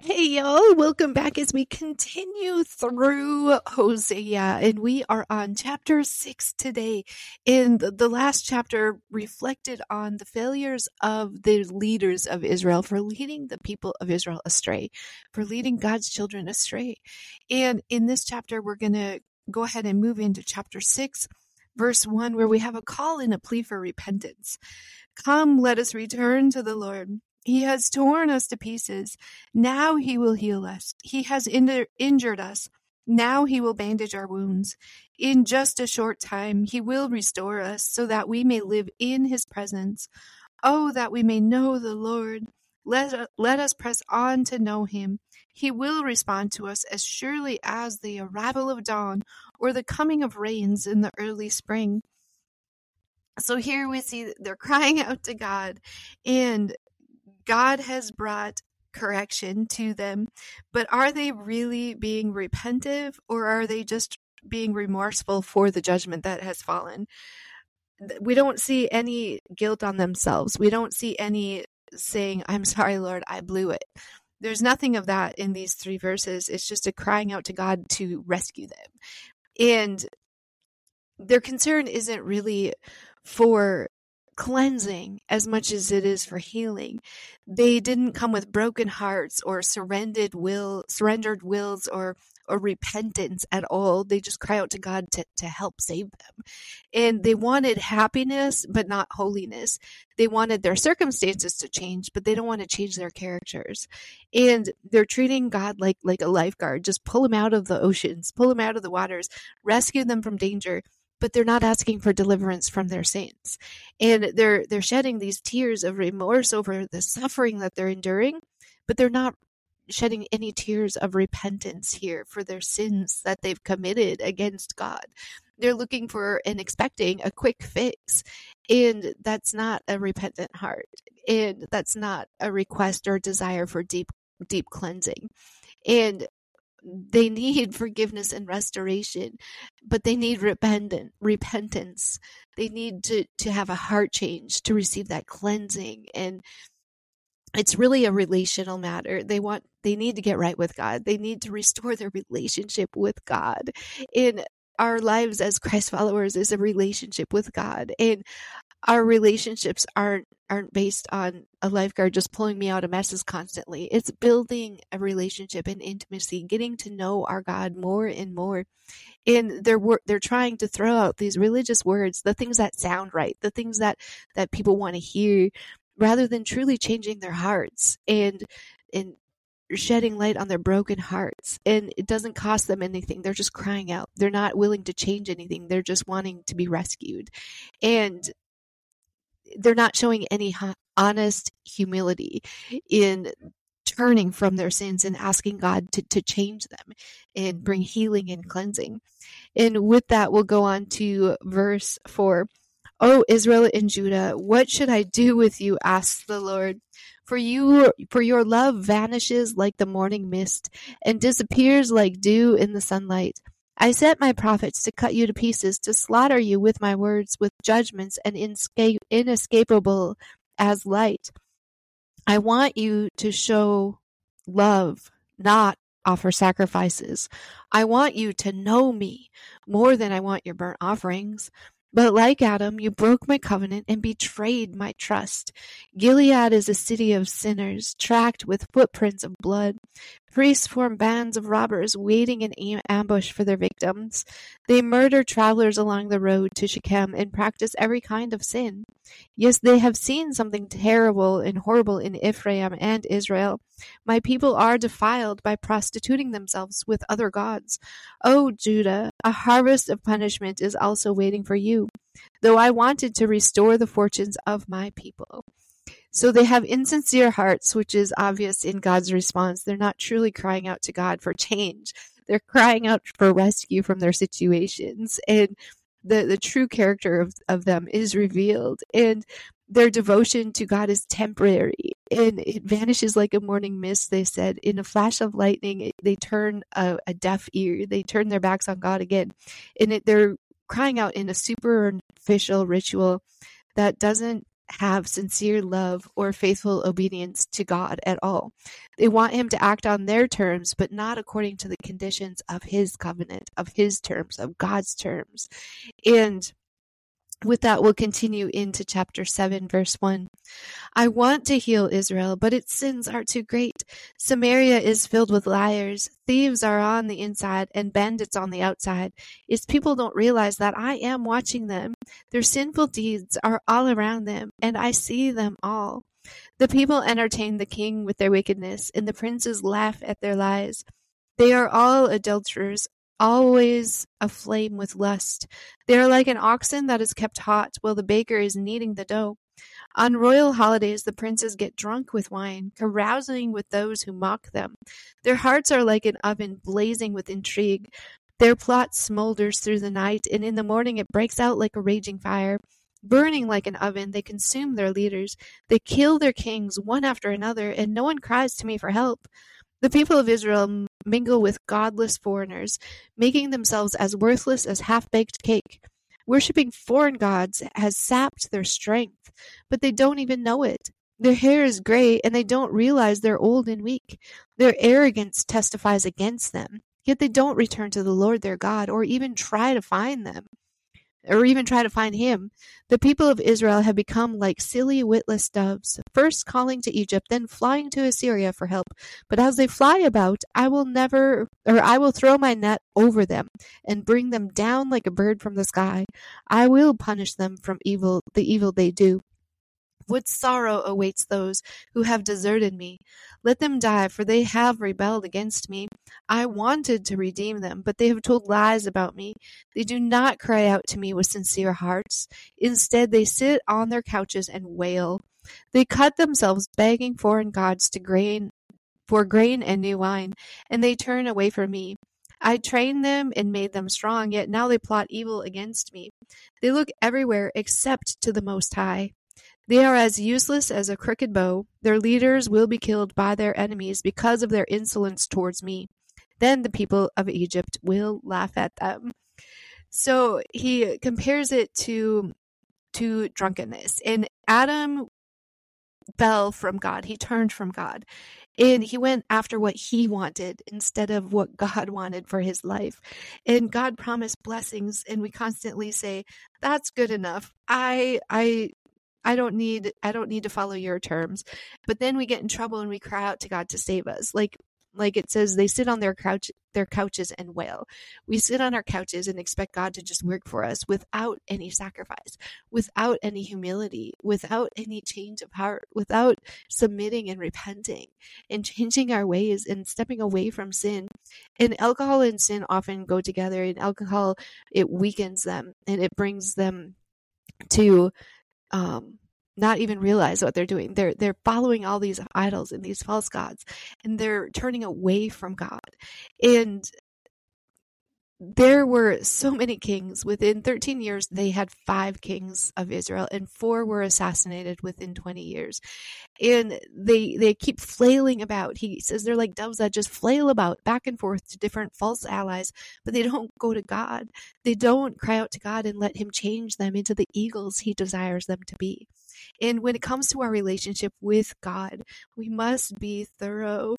Hey y'all, welcome back as we continue through Hosea and we are on chapter 6 today. And the last chapter reflected on the failures of the leaders of Israel for leading the people of Israel astray, for leading God's children astray. And in this chapter, we're going to go ahead and move into chapter 6, verse 1, where we have a call and a plea for repentance. Come, let us return to the Lord he has torn us to pieces. Now he will heal us. He has injured us. Now he will bandage our wounds. In just a short time, he will restore us so that we may live in his presence. Oh, that we may know the Lord. Let, let us press on to know him. He will respond to us as surely as the arrival of dawn or the coming of rains in the early spring. So here we see they're crying out to God, and God has brought correction to them, but are they really being repentive or are they just being remorseful for the judgment that has fallen? We don't see any guilt on themselves. We don't see any saying, I'm sorry, Lord, I blew it. There's nothing of that in these three verses. It's just a crying out to God to rescue them. And their concern isn't really for cleansing as much as it is for healing. They didn't come with broken hearts or surrendered will surrendered wills or or repentance at all. They just cry out to God to, to help save them. And they wanted happiness, but not holiness. They wanted their circumstances to change, but they don't want to change their characters. And they're treating God like, like a lifeguard. Just pull them out of the oceans, pull them out of the waters, rescue them from danger but they're not asking for deliverance from their sins. and they're they're shedding these tears of remorse over the suffering that they're enduring but they're not shedding any tears of repentance here for their sins that they've committed against God they're looking for and expecting a quick fix and that's not a repentant heart and that's not a request or desire for deep deep cleansing and they need forgiveness and restoration but they need repentant repentance. They need to to have a heart change to receive that cleansing and it's really a relational matter. They want they need to get right with god. They need to restore their relationship with god. In our lives as christ followers is a relationship with god. And our relationships aren't aren't based on a lifeguard just pulling me out of messes constantly. It's building a relationship and intimacy, getting to know our God more and more. And they're they're trying to throw out these religious words, the things that sound right, the things that that people want to hear, rather than truly changing their hearts and and shedding light on their broken hearts. And it doesn't cost them anything. They're just crying out. They're not willing to change anything. They're just wanting to be rescued. And they're not showing any honest humility in turning from their sins and asking God to, to change them and bring healing and cleansing. And with that, we'll go on to verse 4. Oh, Israel and Judah, what should I do with you? asks the Lord. For you, for your love vanishes like the morning mist and disappears like dew in the sunlight. I set my prophets to cut you to pieces, to slaughter you with my words, with judgments and inescapable as light. I want you to show love, not offer sacrifices. I want you to know me more than I want your burnt offerings. But like Adam, you broke my covenant and betrayed my trust. Gilead is a city of sinners, tracked with footprints of blood. Priests form bands of robbers waiting in ambush for their victims. They murder travelers along the road to Shechem and practice every kind of sin. Yes, they have seen something terrible and horrible in Ephraim and Israel. My people are defiled by prostituting themselves with other gods. O Judah, a harvest of punishment is also waiting for you, though I wanted to restore the fortunes of my people. So they have insincere hearts, which is obvious in God's response. They're not truly crying out to God for change. They're crying out for rescue from their situations. And the, the true character of, of them is revealed. And their devotion to God is temporary and it vanishes like a morning mist, they said. In a flash of lightning, they turn a, a deaf ear. They turn their backs on God again. And it, they're crying out in a superficial ritual that doesn't have sincere love or faithful obedience to God at all. They want him to act on their terms, but not according to the conditions of his covenant, of his terms, of God's terms. And with that, we'll continue into chapter 7, verse 1. I want to heal Israel, but its sins are too great. Samaria is filled with liars. Thieves are on the inside and bandits on the outside. Its people don't realize that I am watching them. Their sinful deeds are all around them, and I see them all. The people entertain the king with their wickedness, and the princes laugh at their lies. They are all adulterers, always aflame with lust. They are like an oxen that is kept hot while the baker is kneading the dough. On royal holidays, the princes get drunk with wine, carousing with those who mock them. Their hearts are like an oven blazing with intrigue. Their plot smolders through the night, and in the morning it breaks out like a raging fire. Burning like an oven, they consume their leaders. They kill their kings one after another, and no one cries to me for help. The people of Israel mingle with godless foreigners, making themselves as worthless as half-baked cake. Worshipping foreign gods has sapped their strength, but they don't even know it. Their hair is gray and they don't realize they're old and weak. Their arrogance testifies against them, yet they don't return to the Lord their God or even try to find them or even try to find him. The people of Israel have become like silly, witless doves, first calling to Egypt, then flying to Assyria for help. But as they fly about, I will never, or I will throw my net over them and bring them down like a bird from the sky. I will punish them from evil, the evil they do. What sorrow awaits those who have deserted me? Let them die, for they have rebelled against me. I wanted to redeem them, but they have told lies about me. They do not cry out to me with sincere hearts. Instead, they sit on their couches and wail. They cut themselves begging foreign gods to grain for grain and new wine, and they turn away from me. I trained them and made them strong, yet now they plot evil against me. They look everywhere except to the Most High. They are as useless as a crooked bow. Their leaders will be killed by their enemies because of their insolence towards me. Then the people of Egypt will laugh at them. So he compares it to to drunkenness. And Adam fell from God. He turned from God. And he went after what he wanted instead of what God wanted for his life. And God promised blessings and we constantly say, that's good enough. I I I don't need I don't need to follow your terms. But then we get in trouble and we cry out to God to save us. Like like it says they sit on their couch their couches and wail. We sit on our couches and expect God to just work for us without any sacrifice, without any humility, without any change of heart, without submitting and repenting and changing our ways and stepping away from sin. And alcohol and sin often go together and alcohol it weakens them and it brings them to um, not even realize what they're doing. They're they're following all these idols and these false gods, and they're turning away from God. And there were so many kings. Within 13 years, they had five kings of Israel, and four were assassinated within 20 years. And they they keep flailing about. He says they're like doves that just flail about back and forth to different false allies, but they don't go to God. They don't cry out to God and let Him change them into the eagles He desires them to be. And when it comes to our relationship with God, we must be thorough.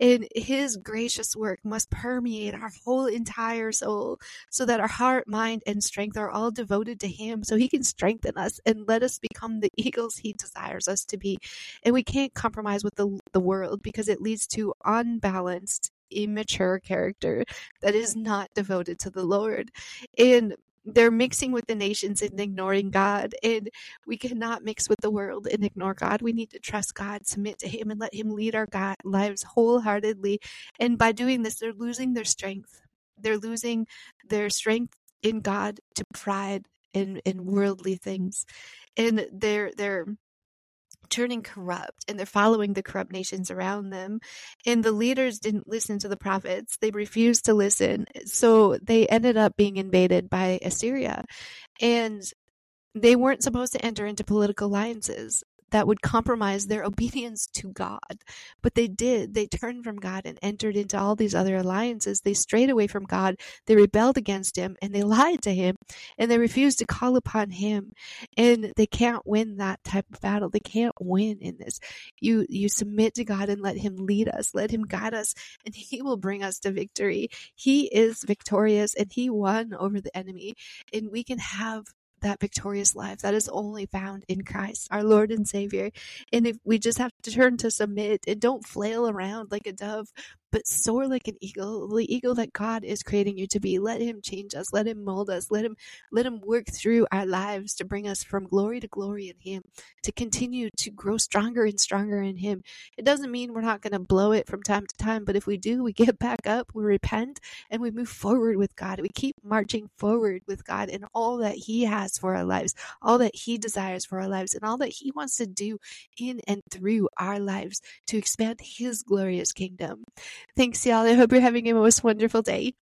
And His gracious work must permeate our whole entire soul so that our heart, mind, and strength are all devoted to Him so He can strengthen us and let us become the eagles He desires us to be. And we can't compromise with the, the world because it leads to unbalanced immature character that is not devoted to the Lord. And they're mixing with the nations and ignoring God. And we cannot mix with the world and ignore God. We need to trust God, submit to Him, and let Him lead our God lives wholeheartedly. And by doing this, they're losing their strength. They're losing their strength in God to pride and, in worldly things. And they're they're turning corrupt and they're following the corrupt nations around them. And the leaders didn't listen to the prophets, they refused to listen. So they ended up being invaded by Assyria. And they weren't supposed to enter into political alliances. That would compromise their obedience to God. But they did. They turned from God and entered into all these other alliances. They strayed away from God. They rebelled against Him and they lied to Him and they refused to call upon Him. And they can't win that type of battle. They can't win in this. You, you submit to God and let Him lead us, let Him guide us, and He will bring us to victory. He is victorious and He won over the enemy. And we can have that victorious life that is only found in Christ, our Lord and Savior. And if we just have to turn to submit and don't flail around like a dove, but soar like an eagle, the eagle that God is creating you to be. Let him change us, let him mold us, let him let him work through our lives to bring us from glory to glory in him, to continue to grow stronger and stronger in him. It doesn't mean we're not going to blow it from time to time, but if we do, we get back up, we repent, and we move forward with God. We keep marching forward with God and all that he has for our lives, all that he desires for our lives, and all that he wants to do in and through our lives to expand his glorious kingdom. Thanks, y'all. I hope you're having a most wonderful day.